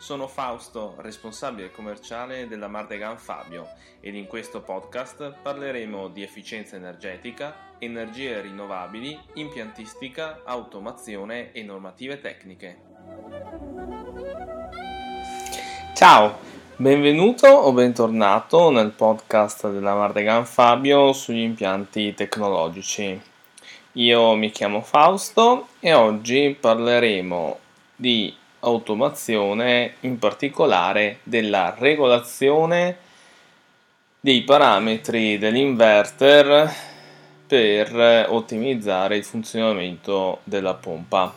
Sono Fausto, responsabile commerciale della Mardegan Fabio ed in questo podcast parleremo di efficienza energetica, energie rinnovabili, impiantistica, automazione e normative tecniche. Ciao! Benvenuto o bentornato nel podcast della Mardegan Fabio sugli impianti tecnologici. Io mi chiamo Fausto e oggi parleremo di automazione, in particolare della regolazione dei parametri dell'inverter per ottimizzare il funzionamento della pompa.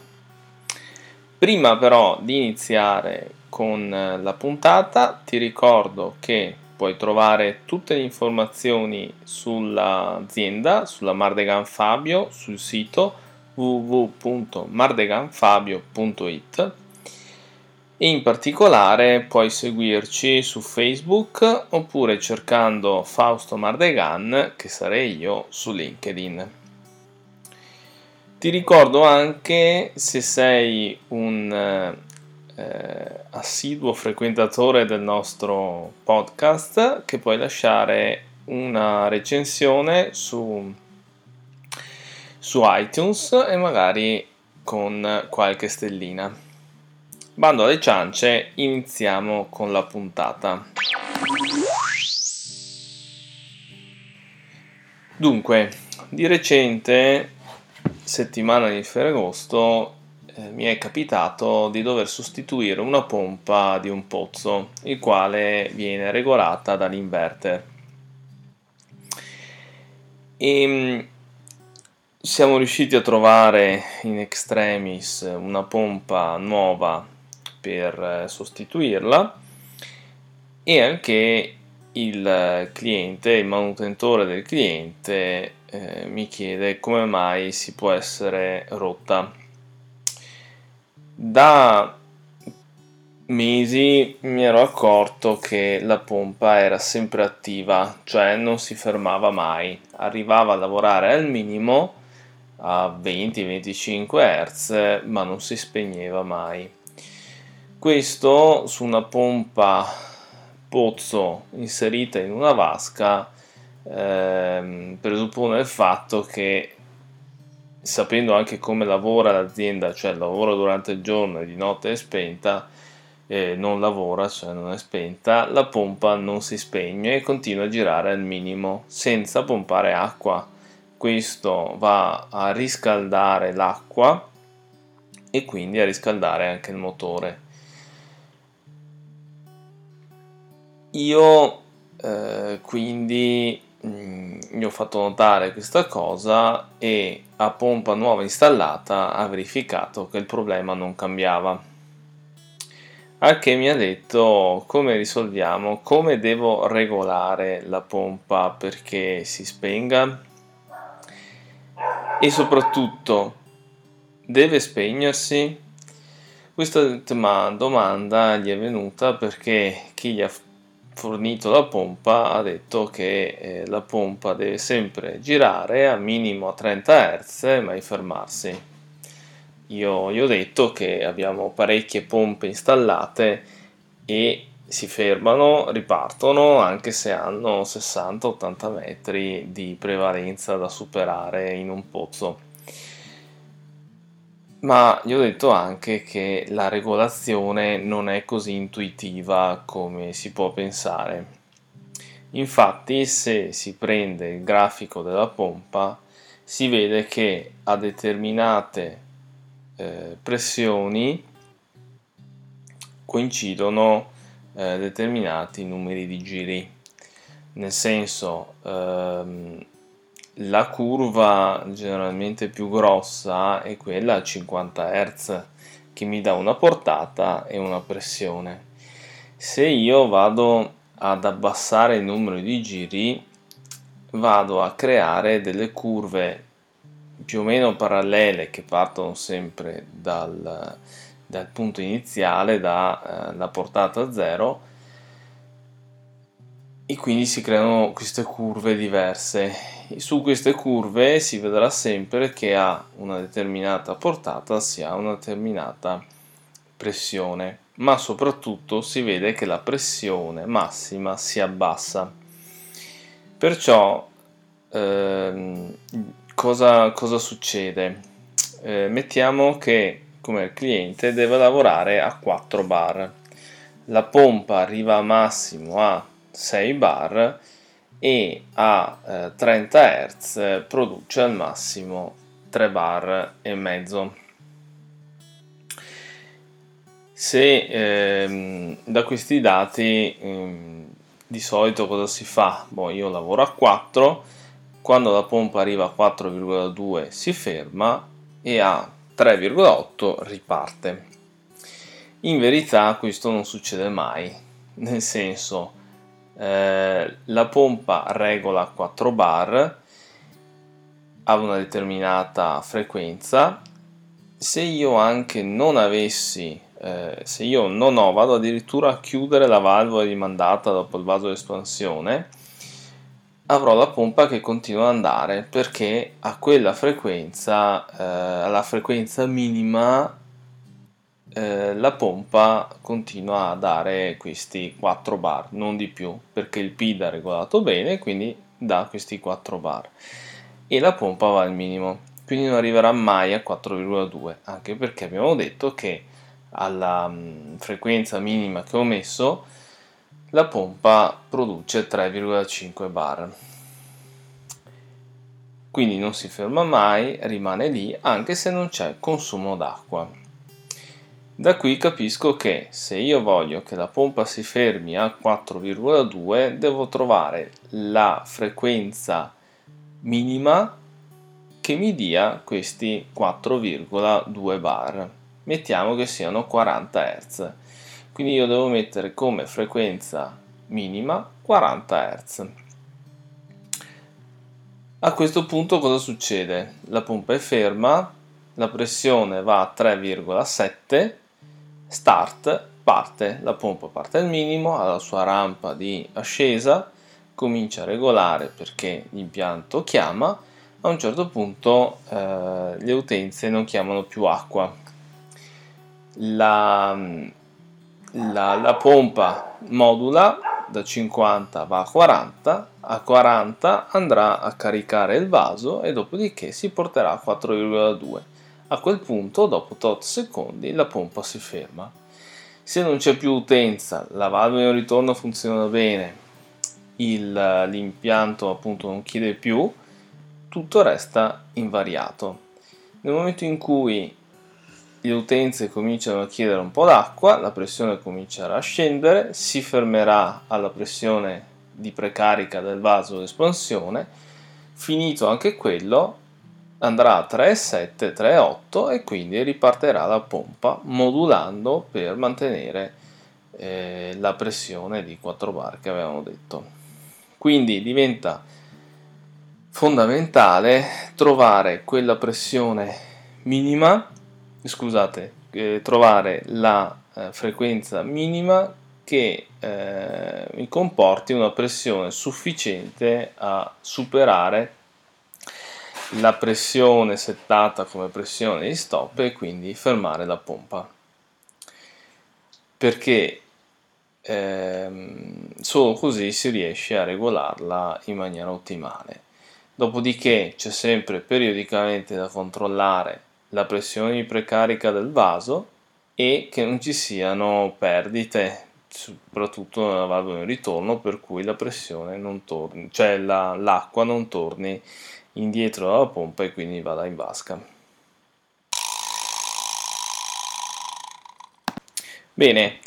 Prima però di iniziare con la puntata. Ti ricordo che puoi trovare tutte le informazioni sull'azienda, sulla Mardegan Fabio, sul sito www.mardeganfabio.it e in particolare puoi seguirci su Facebook oppure cercando Fausto Mardegan, che sarei io, su LinkedIn. Ti ricordo anche se sei un eh, assiduo frequentatore del nostro podcast che puoi lasciare una recensione su, su iTunes e magari con qualche stellina. Bando alle ciance, iniziamo con la puntata. Dunque, di recente, settimana di Ferragosto, eh, mi è capitato di dover sostituire una pompa di un pozzo, il quale viene regolata dall'inverter. E ehm, siamo riusciti a trovare in extremis una pompa nuova per eh, sostituirla. E anche il cliente, il manutentore del cliente eh, mi chiede come mai si può essere rotta. Da mesi mi ero accorto che la pompa era sempre attiva, cioè non si fermava mai, arrivava a lavorare al minimo a 20-25 Hz, ma non si spegneva mai. Questo su una pompa pozzo inserita in una vasca ehm, presuppone il fatto che sapendo anche come lavora l'azienda, cioè lavora durante il giorno e di notte è spenta, eh, non lavora, cioè non è spenta, la pompa non si spegne e continua a girare al minimo senza pompare acqua. Questo va a riscaldare l'acqua e quindi a riscaldare anche il motore. Io eh, quindi mh, mm, gli ho fatto notare questa cosa e a pompa nuova installata ha verificato che il problema non cambiava. Al che mi ha detto come risolviamo, come devo regolare la pompa perché si spenga e soprattutto deve spegnersi? Questa domanda gli è venuta perché chi gli ha fornito la pompa ha detto che eh, la pompa deve sempre girare a minimo a 30 Hz e mai fermarsi. Io gli ho detto che abbiamo parecchie pompe installate e si fermano, ripartono anche se hanno 60-80 metri di prevalenza da superare in un pozzo ma gli ho detto anche che la regolazione non è così intuitiva come si può pensare. Infatti, se si prende il grafico della pompa, si vede che a determinate eh, pressioni coincidono eh, determinati numeri di giri. Nel senso, ehm, la curva generalmente più grossa è quella a 50 Hz che mi dà una portata e una pressione. Se io vado ad abbassare il numero di giri, vado a creare delle curve più o meno parallele che partono sempre dal, dal punto iniziale, dalla eh, portata zero, e quindi si creano queste curve diverse. Su queste curve si vedrà sempre che a una determinata portata si ha una determinata pressione, ma soprattutto si vede che la pressione massima si abbassa. Perciò ehm, cosa, cosa, succede? Eh, mettiamo che come cliente deve lavorare a 4 bar. La pompa arriva a massimo a 6 bar e a eh, 30 Hz produce al massimo 3 bar e mezzo. Se ehm, da questi dati ehm, di solito cosa si fa? Boh, io lavoro a 4, quando la pompa arriva a 4,2 si ferma e a 3,8 riparte. In verità questo non succede mai, nel senso eh, la pompa regola 4 bar a una determinata frequenza. Se io anche non avessi eh, se io non ho vado addirittura a chiudere la valvola rimandata dopo il vaso d'espansione avrò la pompa che continua ad andare perché a quella frequenza eh, alla frequenza minima eh, la pompa continua a dare questi 4 bar, non di più, perché il PID ha regolato bene, quindi dà questi 4 bar. E la pompa va al minimo, quindi non arriverà mai a 4,2, anche perché abbiamo detto che alla mh, mm, frequenza minima che ho messo la pompa produce 3,5 bar. Quindi non si ferma mai, rimane lì anche se non c'è consumo d'acqua. Da qui capisco che se io voglio che la pompa si fermi a 4,2 devo trovare la frequenza minima che mi dia questi 4,2 bar. Mettiamo che siano 40 Hz. Quindi io devo mettere come frequenza minima 40 Hz. A questo punto cosa succede? La pompa è ferma, la pressione va a 3,7 Start parte, la pompa parte al minimo, ha la sua rampa di ascesa, comincia a regolare perché l'impianto chiama, a un certo punto eh, le utenze non chiamano più acqua. La, la, la pompa modula da 50 va a 40, a 40 andrà a caricare il vaso e dopodiché si porterà a 4,2 a quel punto, dopo tot secondi, la pompa si ferma. Se non c'è più utenza, la valvola di ritorno funziona bene, il, l'impianto appunto non chiede più, tutto resta invariato. Nel momento in cui le utenze cominciano a chiedere un po' d'acqua, la pressione comincerà a scendere, si fermerà alla pressione di precarica del vaso d'espansione, finito anche quello, andrà a 3,7, 3,8 e quindi ripartirà la pompa modulando per mantenere eh, la pressione di 4 bar che avevamo detto. Quindi diventa fondamentale trovare quella pressione minima, scusate, eh, trovare la eh, frequenza minima che eh, mi comporti una pressione sufficiente a superare la pressione settata come pressione di stop e quindi fermare la pompa. Perché ehm, solo così si riesce a regolarla in maniera ottimale. Dopodiché c'è sempre periodicamente da controllare la pressione di precarica del vaso e che non ci siano perdite soprattutto nella valvola di ritorno per cui la pressione non torni cioè la, l'acqua non torni indietro dalla pompa e quindi vada in vasca. Bene,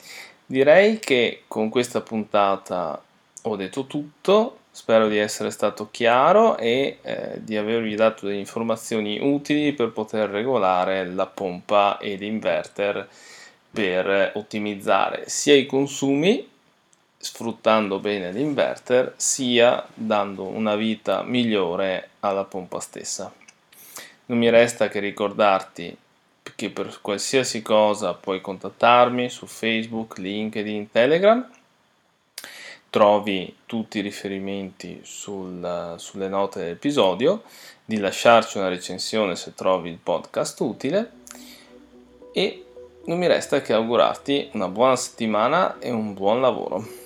direi che con questa puntata ho detto tutto, spero di essere stato chiaro e eh, di avervi dato delle informazioni utili per poter regolare la pompa ed inverter per ottimizzare sia i consumi sfruttando bene l'inverter sia dando una vita migliore alla pompa stessa. Non mi resta che ricordarti che per qualsiasi cosa puoi contattarmi su Facebook, LinkedIn, Telegram. Trovi tutti i riferimenti sul, sulle note dell'episodio, di lasciarci una recensione se trovi il podcast utile e non mi resta che augurarti una buona settimana e un buon lavoro.